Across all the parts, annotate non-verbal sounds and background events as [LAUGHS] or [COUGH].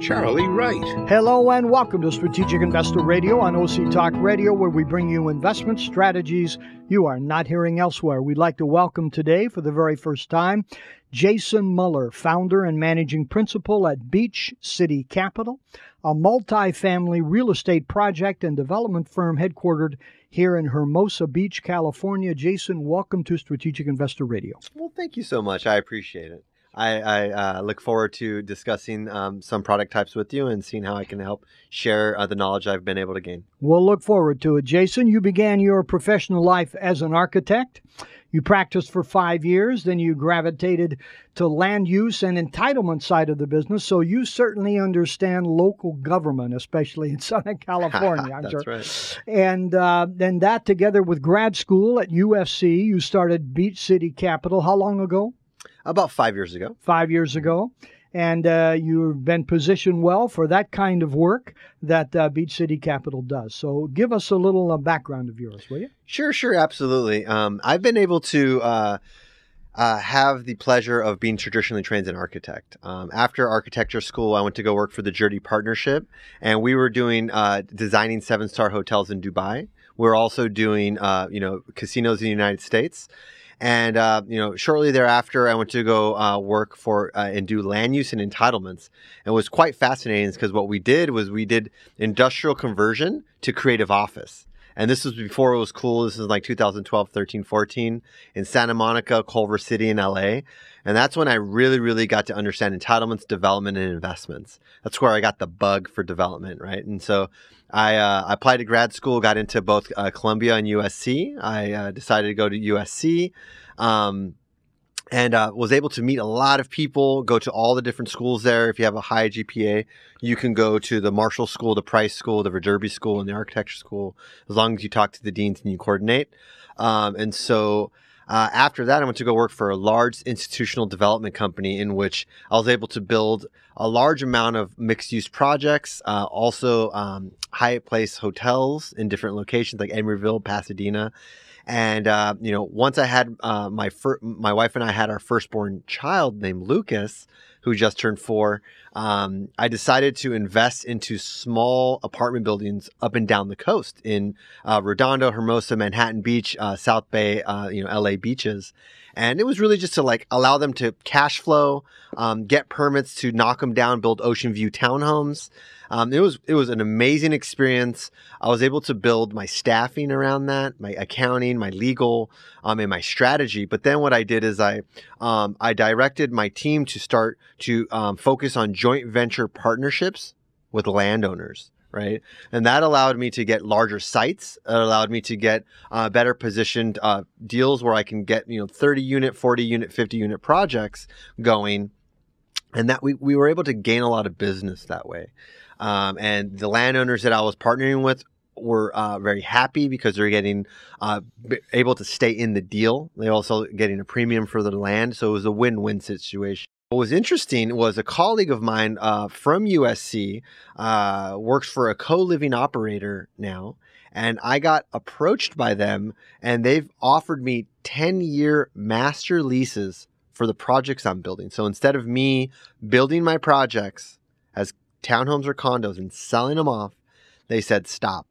Charlie Wright. Hello and welcome to Strategic Investor Radio on OC Talk Radio, where we bring you investment strategies you are not hearing elsewhere. We'd like to welcome today, for the very first time, Jason Muller, founder and managing principal at Beach City Capital, a multi-family real estate project and development firm headquartered here in Hermosa Beach, California. Jason, welcome to Strategic Investor Radio. Well, thank you so much. I appreciate it. I, I uh, look forward to discussing um, some product types with you and seeing how I can help share uh, the knowledge I've been able to gain. We'll look forward to it. Jason, you began your professional life as an architect. You practiced for five years, then you gravitated to land use and entitlement side of the business. So you certainly understand local government, especially in [LAUGHS] Southern California. I'm [LAUGHS] That's sure. right. And uh, then that together with grad school at USC, you started Beach City Capital. How long ago? About five years ago. Five years ago. And uh, you've been positioned well for that kind of work that uh, Beach City Capital does. So give us a little uh, background of yours, will you? Sure, sure, absolutely. Um, I've been able to uh, uh, have the pleasure of being traditionally trained as an architect. Um, after architecture school, I went to go work for the Jerde Partnership, and we were doing uh, designing seven star hotels in Dubai. We are also doing, uh, you know, casinos in the United States. And uh, you know, shortly thereafter, I went to go uh, work for uh, and do land use and entitlements. And was quite fascinating because what we did was we did industrial conversion to creative office. And this was before it was cool. This is like 2012, 13, 14 in Santa Monica, Culver City in LA. And that's when I really, really got to understand entitlements, development, and investments. That's where I got the bug for development, right? And so I, uh, applied to grad school, got into both uh, Columbia and USC. I uh, decided to go to USC. Um, and uh, was able to meet a lot of people, go to all the different schools there. If you have a high GPA, you can go to the Marshall School, the Price School, the Viterbi School, and the Architecture School, as long as you talk to the deans and you coordinate. Um, and so uh, after that, I went to go work for a large institutional development company in which I was able to build a large amount of mixed use projects, uh, also um, Hyatt Place hotels in different locations like Emeryville, Pasadena. And uh, you know, once I had uh, my fir- my wife and I had our firstborn child named Lucas, who just turned four. Um, I decided to invest into small apartment buildings up and down the coast in uh, Redondo, Hermosa, Manhattan Beach, uh, South Bay, uh, you know, LA beaches. And it was really just to like allow them to cash flow, um, get permits to knock them down, build ocean view townhomes. Um, it was it was an amazing experience. I was able to build my staffing around that, my accounting, my legal, um, and my strategy. But then what I did is I um, I directed my team to start to um, focus on joint venture partnerships with landowners. Right. And that allowed me to get larger sites. It allowed me to get uh, better positioned uh, deals where I can get, you know, 30 unit, 40 unit, 50 unit projects going. And that we, we were able to gain a lot of business that way. Um, and the landowners that I was partnering with were uh, very happy because they're getting uh, able to stay in the deal. They're also getting a premium for the land, so it was a win-win situation. What was interesting was a colleague of mine uh, from USC uh, works for a co-living operator now, and I got approached by them, and they've offered me ten-year master leases for the projects I'm building. So instead of me building my projects as townhomes or condos and selling them off, they said, stop.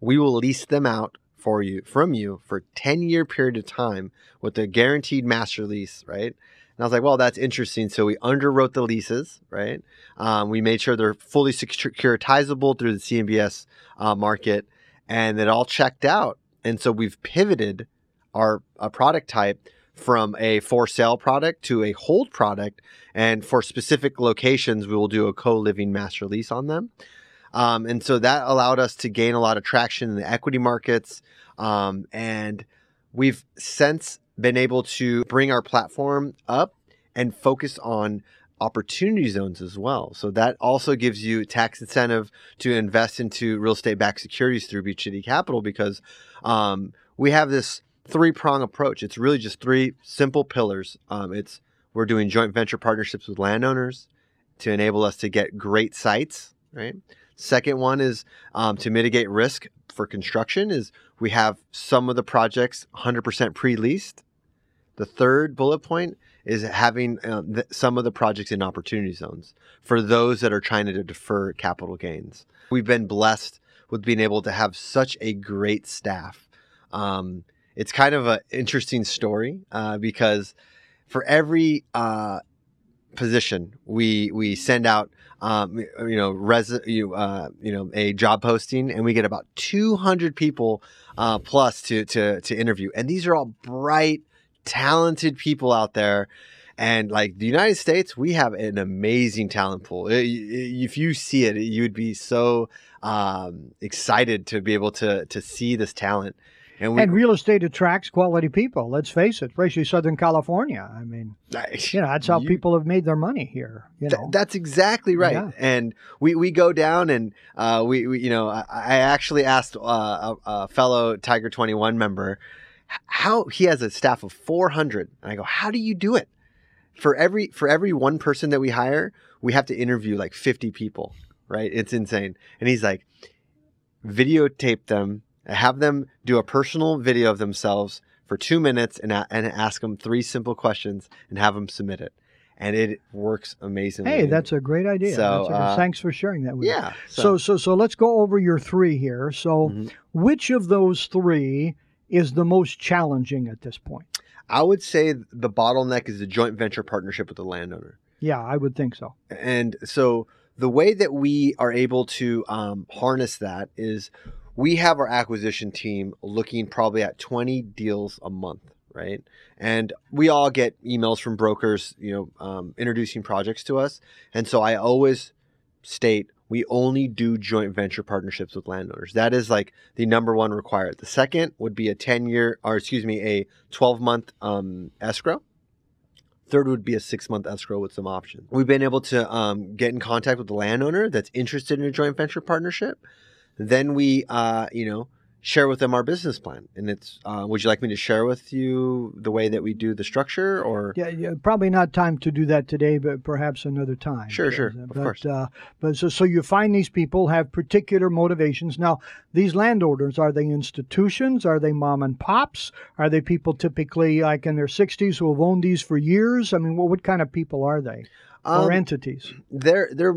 We will lease them out for you from you for 10 year period of time with a guaranteed master lease, right? And I was like, well, that's interesting. So we underwrote the leases, right? Um, we made sure they're fully securitizable through the CMBS uh, market and it all checked out. And so we've pivoted our uh, product type from a for sale product to a hold product. And for specific locations, we will do a co living master lease on them. Um, and so that allowed us to gain a lot of traction in the equity markets. Um, and we've since been able to bring our platform up and focus on opportunity zones as well. So that also gives you tax incentive to invest into real estate backed securities through Beach City Capital because um, we have this three prong approach. It's really just three simple pillars. Um, it's we're doing joint venture partnerships with landowners, to enable us to get great sites, right? Second one is um, to mitigate risk for construction is we have some of the projects 100% pre-leased. The third bullet point is having um, th- some of the projects in opportunity zones for those that are trying to defer capital gains. We've been blessed with being able to have such a great staff. Um, it's kind of an interesting story uh, because for every uh, position we we send out um, you know res you uh, you know a job posting and we get about 200 people uh, plus to to to interview and these are all bright talented people out there and like the United States, we have an amazing talent pool. If you see it, you would be so um, excited to be able to to see this talent. And, we, and, real estate attracts quality people. Let's face it, especially Southern California. I mean, you know, that's how you, people have made their money here. You know, th- that's exactly right. Yeah. And we, we go down and uh, we, we, you know, I, I actually asked uh, a, a, fellow Tiger Twenty One member how he has a staff of four hundred, and I go, how do you do it? For every for every one person that we hire, we have to interview like fifty people. Right? It's insane. And he's like, videotape them have them do a personal video of themselves for two minutes and, and ask them three simple questions and have them submit it. And it works amazingly. Hey, that's a great idea. So, uh, thanks for sharing that with yeah, me. So, so, so, so let's go over your three here. So, mm-hmm. which of those three is the most challenging at this point? I would say the bottleneck is the joint venture partnership with the landowner. Yeah, I would think so. And so the way that we are able to um, harness that is we have our acquisition team looking probably at 20 deals a month right and we all get emails from brokers you know um, introducing projects to us and so i always state we only do joint venture partnerships with landowners that is like the number one required the second would be a 10 year or excuse me a 12 month um, escrow Third would be a six month escrow with some options. We've been able to um, get in contact with the landowner that's interested in a joint venture partnership. Then we, uh, you know, share with them our business plan. And it's, uh, would you like me to share with you the way that we do the structure or? Yeah, yeah probably not time to do that today, but perhaps another time. Sure, sure, but, of course. Uh, but so, so you find these people have particular motivations. Now, these landowners, are they institutions? Are they mom and pops? Are they people typically like in their 60s who have owned these for years? I mean, what, what kind of people are they? Um, or entities? They're, they're,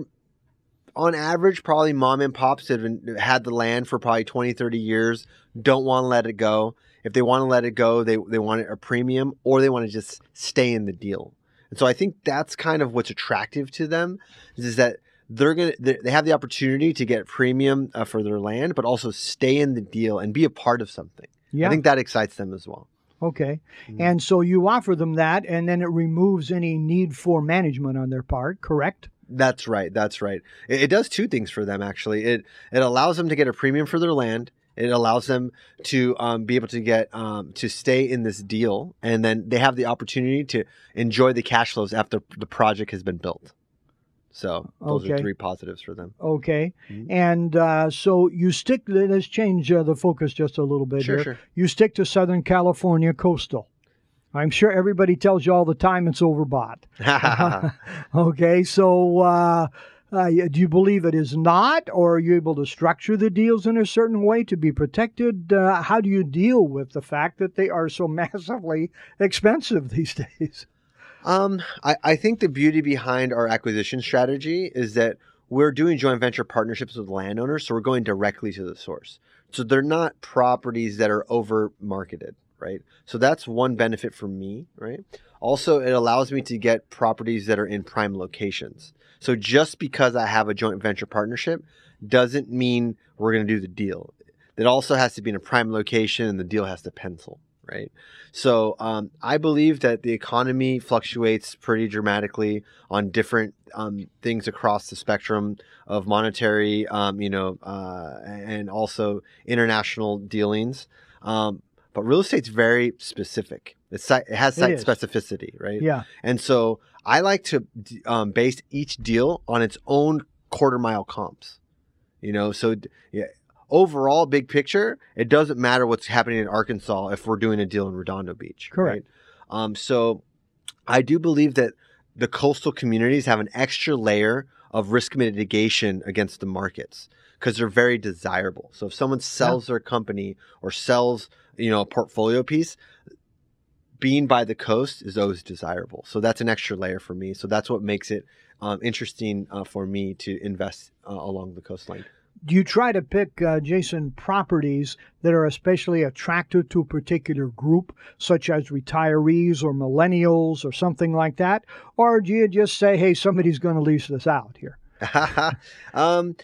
on average, probably mom and pops have been, had the land for probably 20, 30 years, don't want to let it go. If they want to let it go, they, they want a premium or they want to just stay in the deal. And so I think that's kind of what's attractive to them is, is that they're going to, they have the opportunity to get premium uh, for their land, but also stay in the deal and be a part of something. Yeah. I think that excites them as well. Okay. Mm-hmm. And so you offer them that, and then it removes any need for management on their part, correct? That's right. That's right. It, it, does two things for them actually. It it allows them to get a premium for their land. It allows them to um, be able to get um, to stay in this deal, and then they have the opportunity to enjoy the cash flows after the project has been built. So those okay. are three positives for them. Okay, mm-hmm. and uh, so you stick. Let's change uh, the focus just a little bit sure, here. Sure. You stick to Southern California coastal. I'm sure everybody tells you all the time it's overbought. [LAUGHS] [LAUGHS] okay, so uh, uh, do you believe it is not, or are you able to structure the deals in a certain way to be protected? Uh, how do you deal with the fact that they are so [LAUGHS] massively expensive these days? Um, I, I think the beauty behind our acquisition strategy is that we're doing joint venture partnerships with landowners, so we're going directly to the source. So they're not properties that are over marketed right? So that's one benefit for me, right? Also, it allows me to get properties that are in prime locations. So just because I have a joint venture partnership doesn't mean we're going to do the deal. It also has to be in a prime location and the deal has to pencil, right? So um, I believe that the economy fluctuates pretty dramatically on different um, things across the spectrum of monetary, um, you know, uh, and also international dealings. Um, but real estate's very specific. It's it has site it specificity, right? Yeah. And so I like to um, base each deal on its own quarter mile comps. You know, so yeah, overall, big picture, it doesn't matter what's happening in Arkansas if we're doing a deal in Redondo Beach. Correct. Right? Um, so I do believe that the coastal communities have an extra layer of risk mitigation against the markets because they're very desirable. So if someone sells their company or sells, you know, a portfolio piece, being by the coast is always desirable. So that's an extra layer for me. So that's what makes it um, interesting uh, for me to invest uh, along the coastline. Do you try to pick, uh, Jason, properties that are especially attractive to a particular group, such as retirees or millennials or something like that? Or do you just say, hey, somebody's going to lease this out here? [LAUGHS] um,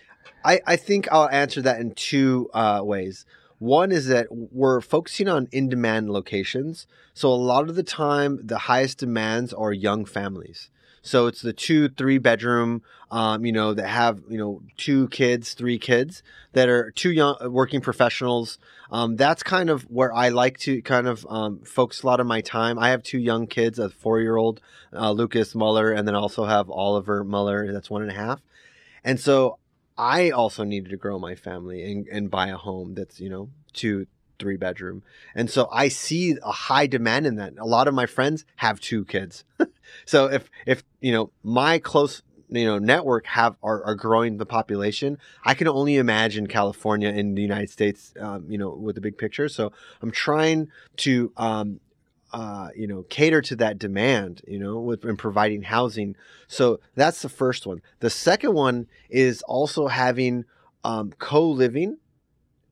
I, I think I'll answer that in two uh, ways. One is that we're focusing on in demand locations. So a lot of the time, the highest demands are young families. So it's the two, three bedroom, um, you know, that have, you know, two kids, three kids that are two young working professionals. Um, that's kind of where I like to kind of um, focus a lot of my time. I have two young kids, a four year old, uh, Lucas Muller, and then also have Oliver Muller, that's one and a half. And so I also needed to grow my family and, and buy a home that's, you know, two, three bedroom. And so I see a high demand in that. A lot of my friends have two kids. [LAUGHS] so if if you know my close you know network have are, are growing the population, I can only imagine California in the United States, um, you know, with the big picture. So I'm trying to um, uh, you know, cater to that demand, you know, with in providing housing. So that's the first one. The second one is also having um, co-living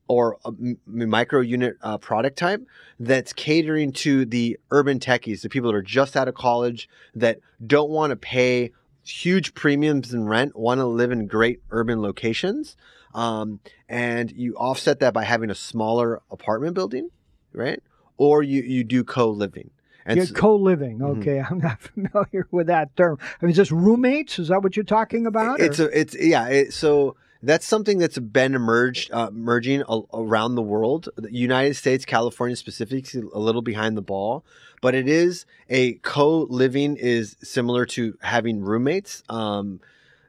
or a micro unit uh, product type that's catering to the urban techies, the people that are just out of college that don't want to pay huge premiums in rent, want to live in great urban locations. Um, and you offset that by having a smaller apartment building, right? Or you, you do co living. And yeah, co-living. Mm-hmm. Okay, mm-hmm. [LAUGHS] I'm not familiar with that term. I mean, just roommates? Is that what you're talking about? It's or? a, it's yeah. It, so that's something that's been emerged uh, emerging a- around the world. The United States, California specifically, a little behind the ball, but it is a co-living is similar to having roommates. Um,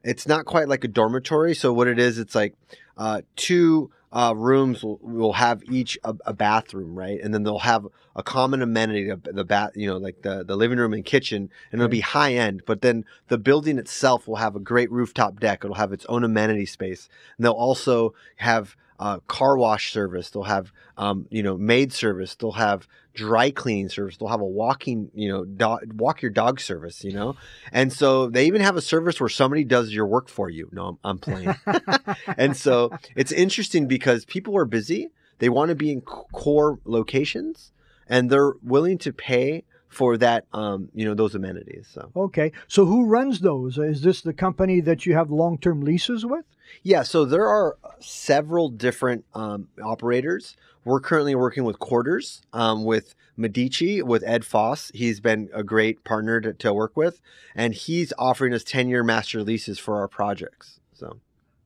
it's not quite like a dormitory. So what it is, it's like uh, two uh, rooms will, will, have each a, a, bathroom, right? And then they'll have a common amenity, the bath, you know, like the, the living room and kitchen, and it'll be high end. But then the building itself will have a great rooftop deck. It'll have its own amenity space, and they'll also have uh, car wash service. They'll have, um, you know, maid service. They'll have dry cleaning service. They'll have a walking, you know, dog, walk your dog service, you know? And so they even have a service where somebody does your work for you. No, I'm, I'm playing. [LAUGHS] and so it's interesting because people are busy. They want to be in core locations and they're willing to pay for that um, you know those amenities so okay so who runs those is this the company that you have long-term leases with yeah so there are several different um, operators we're currently working with quarters um, with medici with ed foss he's been a great partner to, to work with and he's offering us 10-year master leases for our projects so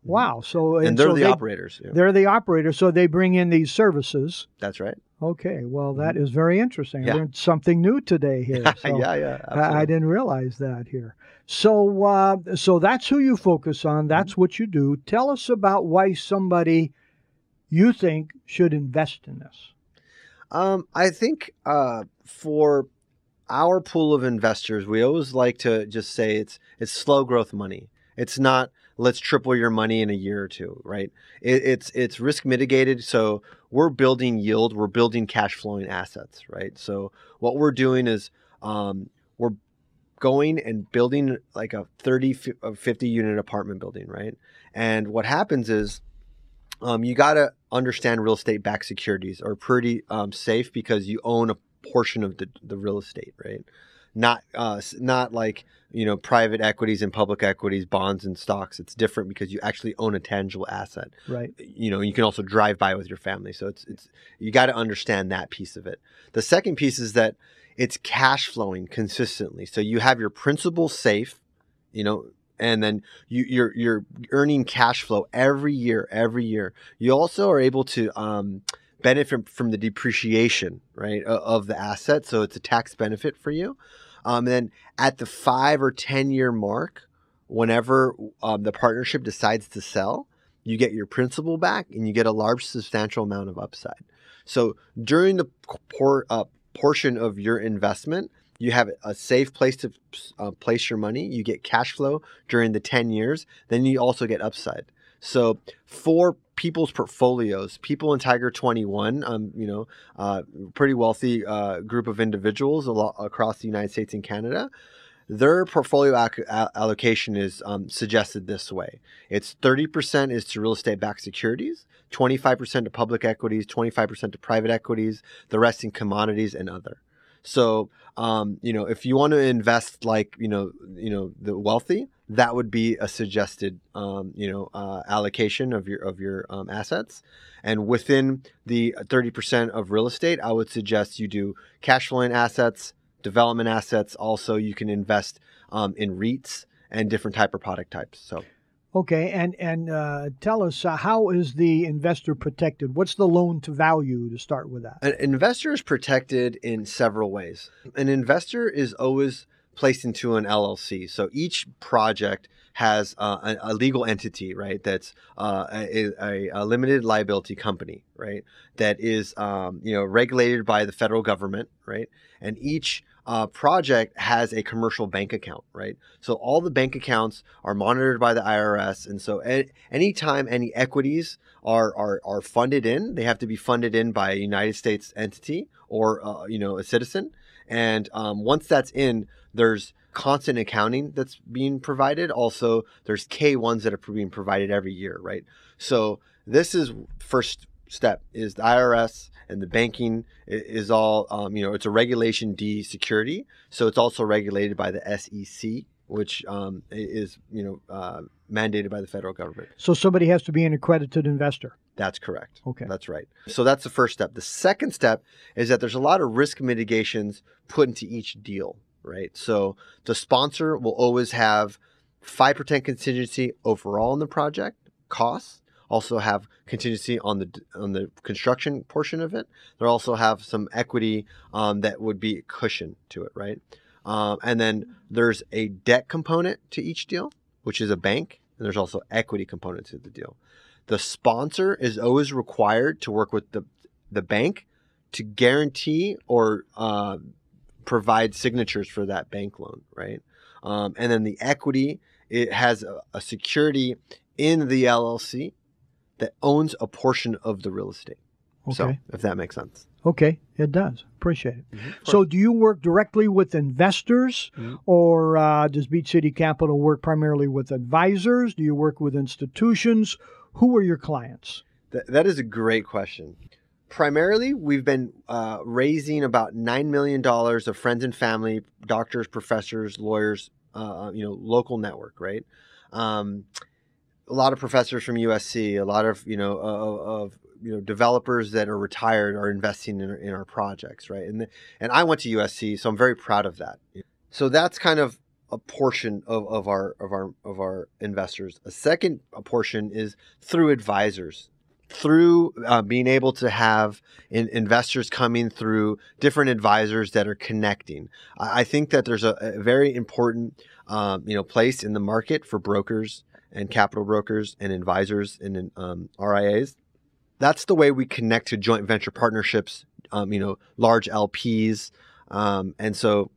Wow. So and, and they're so the they, operators. Yeah. They're the operators. So they bring in these services. That's right. Okay. Well, that mm-hmm. very interesting. Yeah. I learned something new today [LAUGHS] here. So yeah, yeah. I, I, didn't realize that here. So, uh, so that's who you focus on. That's mm-hmm. what you do. Tell us about why somebody you think should invest in this. Um, I think uh, for our pool of investors, we always like to just say it's it's slow growth money. It's not let's triple your money in a year or two, right? It, it's it's risk mitigated, so we're building yield, we're building cash flowing assets, right? So what we're doing is um, we're going and building like a 30 50 unit apartment building, right? And what happens is um, you got to understand real estate backed securities are pretty um, safe because you own a portion of the, the real estate, right? Not uh, not like you know private equities and public equities bonds and stocks. It's different because you actually own a tangible asset. Right. You know you can also drive by with your family. So it's it's you got to understand that piece of it. The second piece is that it's cash flowing consistently. So you have your principal safe you know and then you, you're you're earning cash flow every year every year. You also are able to um, benefit from the depreciation right of the asset so it's a tax benefit for you um, and then at the five or 10 year mark, whenever um, the partnership decides to sell, you get your principal back and you get a large, substantial amount of upside. So during the por- uh, portion of your investment, You have a safe place to uh, place your money. You get cash flow during the 10 years. Then you also get upside. So for people's portfolios, people in Tiger 21, um, you know, uh, pretty wealthy uh, group of individuals across the United States and Canada, their portfolio ac- allocation is um, suggested this way. It's 30% is to real estate backed securities 25% to public equities 25% to private equities the rest in commodities and other so um, you know if you want to invest like you know you know the wealthy that would be a suggested um, you know uh, allocation of your of your um, assets and within the 30% of real estate i would suggest you do cash flowing assets development assets. Also, you can invest um, in REITs and different type of product types. So. Okay, and and uh, tell us uh, how is the investor protected? What's the loan to value to start with that? An investor is protected in several ways. An investor is always placed into an LLC. So each project has uh, a, a, legal entity, right? That's uh, a, a, limited liability company, right? That is, um, you know, regulated by the federal government, right? And each uh, project has a commercial bank account, right? So all the bank accounts are monitored by the IRS, and so a- anytime any equities are, are are funded in, they have to be funded in by a United States entity or uh, you know a citizen. And um, once that's in, there's constant accounting that's being provided. Also, there's K ones that are being provided every year, right? So this is first step is the IRS and the banking is all um, you know it's a regulation D security, so it's also regulated by the SEC, which um, is you know uh, mandated by the federal government. So somebody has to be an accredited investor. That's correct. Okay. That's right. So that's the first step. The second step is that there's a lot of risk mitigations put into each deal, right? So the sponsor will always have 5% contingency overall in the project costs also have contingency on the on the construction portion of it. They also have some equity um, that would be a cushion to it, right? Um, and then there's a debt component to each deal, which is a bank, and there's also equity component to the deal. The sponsor is always required to work with the the bank to guarantee or uh, provide signatures for that bank loan, right? Um, and then the equity it has a, a security in the LLC that owns a portion of the real estate. Okay. So, if that makes sense. Okay, it does. Appreciate it. Mm-hmm. So, do you work directly with investors, mm-hmm. or uh, does Beach City Capital work primarily with advisors? Do you work with institutions? Who are your clients? Th- that is a great question. Primarily, we've been uh, raising about nine million dollars of friends and family, doctors, professors, lawyers, uh, uh you know, local network, right? Um, a lot of professors from USC, a lot of you know of, of you know developers that are retired are investing in, in our projects, right? And the, and I went to USC, so I'm very proud of that. So that's kind of a portion of, of our of our of our investors. A second portion is through advisors, through uh, being able to have in, investors coming through different advisors that are connecting. I, I think that there's a, a very important um, you know place in the market for brokers and capital brokers and advisors and um, RIAs. That's the way we connect to joint venture partnerships, um, you know, large LPs. Um, and so,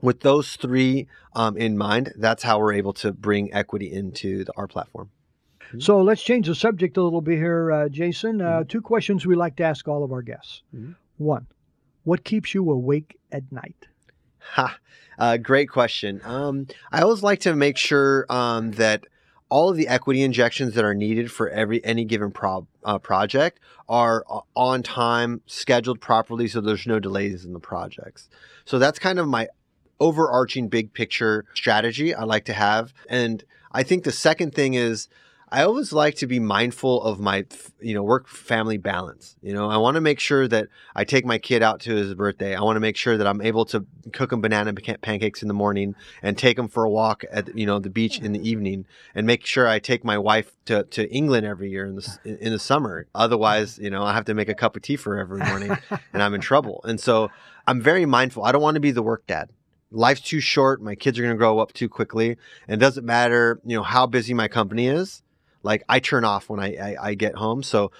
with those three um, in mind, that's how we're able to bring equity into the, our platform. Mm-hmm. So let's change the subject a little bit here, uh, Jason. Uh, mm-hmm. Two questions we like to ask all of our guests. Mm-hmm. One, what keeps you awake at night? Ha, uh, great question. Um, I always like to make sure um, that all of the equity injections that are needed for every any given pro, uh, project are uh, on time, scheduled properly, so there's no delays in the projects. So that's kind of my overarching big picture strategy I like to have. And I think the second thing is I always like to be mindful of my, you know, work family balance. You know, I want to make sure that I take my kid out to his birthday. I want to make sure that I'm able to cook him banana pancakes in the morning and take him for a walk at, you know, the beach in the evening and make sure I take my wife to, to England every year in the, in the summer. Otherwise, you know, I have to make a cup of tea for her every morning and I'm in [LAUGHS] trouble. And so I'm very mindful. I don't want to be the work dad life's too short. My kids are going to grow up too quickly. And it doesn't matter, you know, how busy my company is like I turn off when I, I, I get home. So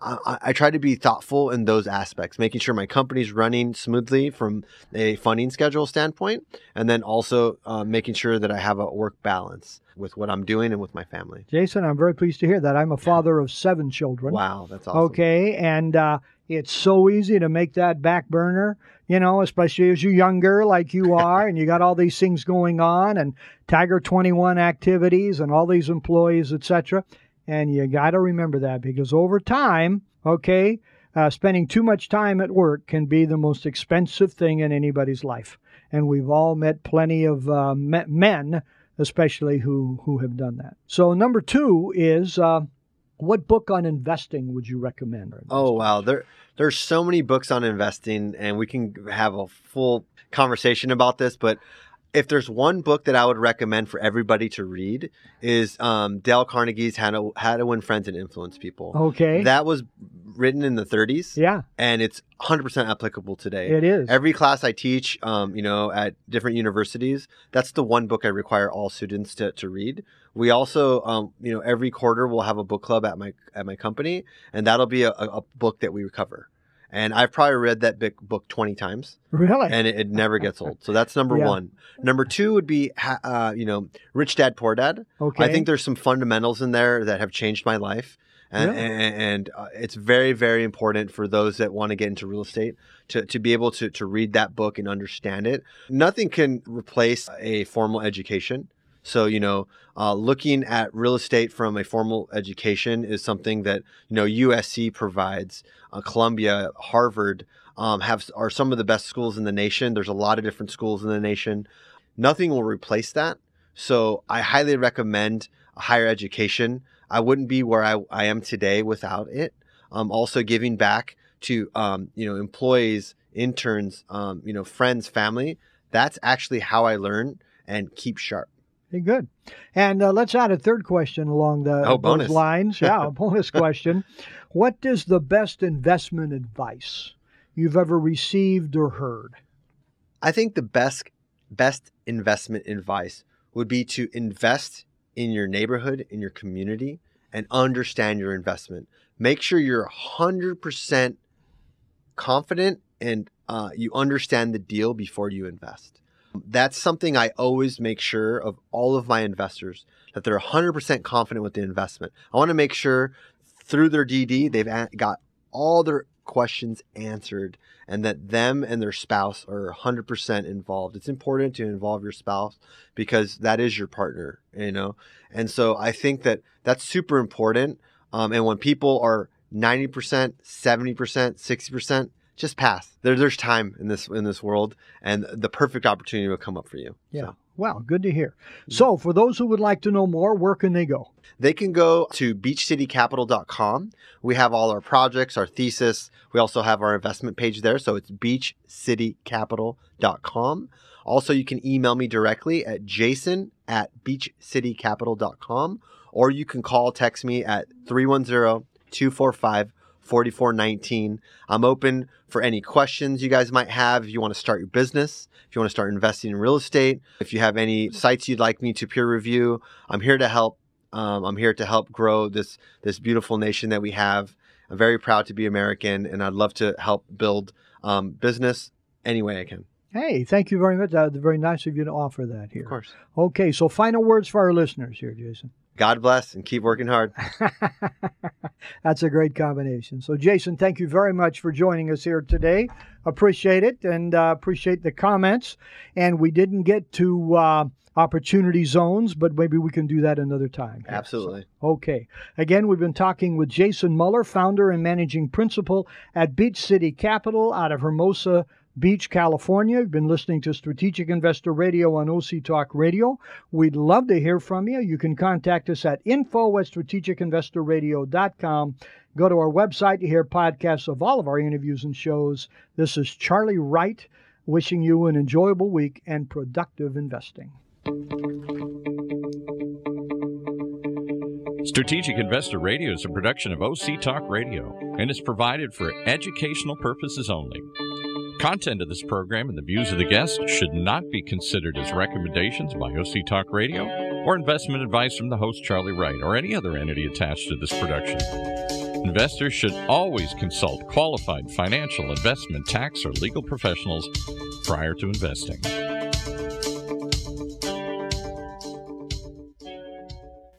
I, I, try to be thoughtful in those aspects, making sure my company's running smoothly from a funding schedule standpoint, and then also uh, making sure that I have a work balance with what I'm doing and with my family. Jason, I'm very pleased to hear that. I'm a father of seven children. Wow, that's awesome. Okay, and uh, it's so easy to make that back burner, you know, especially as you're younger like you [LAUGHS] are and you got all these things going on and Tiger 21 activities and all these employees, etc. And you got to remember that because over time, okay, uh, spending too much time at work can be the most expensive thing in anybody's life. And we've all met plenty of uh, men, especially who, who have done that. So, number two is uh, what book on investing would you recommend? Oh wow, there there's so many books on investing, and we can have a full conversation about this. But if there's one book that I would recommend for everybody to read is um, Dale Carnegie's How to, How to Win Friends and Influence People. Okay. That was written in the 30s. Yeah. And it's 100% applicable today. It is. Every class I teach, um, you know, at different universities, that's the one book I require all students to, to read. We also, um, you know, every quarter we'll have a book club at my at my company, and that'll be a, a book that we cover and I've probably read that book 20 times. Really? And it, it never gets old. So that's number [LAUGHS] yeah. one. Number two would be, uh, you know, Rich Dad Poor Dad. Okay. I think there's some fundamentals in there that have changed my life. And, really? and, and uh, it's very, very important for those that want to get into real estate to, to be able to, to read that book and understand it. Nothing can replace a formal education. So, you know, uh, looking at real estate from a formal education is something that, you know, USC provides, uh, Columbia, Harvard um, have are some of the best schools in the nation. There's a lot of different schools in the nation. Nothing will replace that. So I highly recommend a higher education. I wouldn't be where I, I am today without it. Um, also giving back to, um, you know, employees, interns, um, you know, friends, family. That's actually how I learn and keep sharp. Okay, good. And uh, let's add a third question along the oh, those lines. [LAUGHS] Yeah, a bonus question. What is the best investment advice you've ever received or heard? I think the best best investment advice would be to invest in your neighborhood, in your community, and understand your investment. Make sure you're 100% confident and uh, you understand the deal before you invest. That's something I always make sure of all of my investors that they're 100% confident with the investment. I want to make sure through their DD they've got all their questions answered and that them and their spouse are 100% involved. It's important to involve your spouse because that is your partner, you know? And so I think that that's super important. Um, and when people are 90%, 70%, 60%, just pass. There, there's time in this in this world, and the perfect opportunity will come up for you. Yeah. So. Well, good to hear. Mm-hmm. So, for those who would like to know more, where can they go? They can go to beachcitycapital.com. We have all our projects, our thesis. We also have our investment page there. So it's beachcitycapital.com. Also, you can email me directly at jason at beachcitycapital.com or you can call, text me at 310 245 4419. I'm open for any questions you guys might have. If you want to start your business, if you want to start investing in real estate, if you have any sites you'd like me to peer review, I'm here to help. Um, I'm here to help grow this this beautiful nation that we have. I'm very proud to be American, and I'd love to help build um, business any way I can. Hey, thank you very much. That's very nice of you to offer that here. Of course. Okay, so final words for our listeners here, Jason. God bless and keep working hard. [LAUGHS] That's a great combination. So, Jason, thank you very much for joining us here today. Appreciate it and uh, appreciate the comments. And we didn't get to uh, opportunity zones, but maybe we can do that another time. Absolutely. So, okay. Again, we've been talking with Jason Muller, founder and managing principal at Beach City Capital out of Hermosa, Beach, California. You've been listening to Strategic Investor Radio on OC Talk Radio. We'd love to hear from you. You can contact us at info at strategicinvestorradio.com. Go to our website to hear podcasts of all of our interviews and shows. This is Charlie Wright wishing you an enjoyable week and productive investing. Strategic Investor Radio is a production of OC Talk Radio and is provided for educational purposes only. Content of this program and the views of the guests should not be considered as recommendations by OC Talk Radio or investment advice from the host Charlie Wright or any other entity attached to this production. Investors should always consult qualified financial, investment, tax, or legal professionals prior to investing.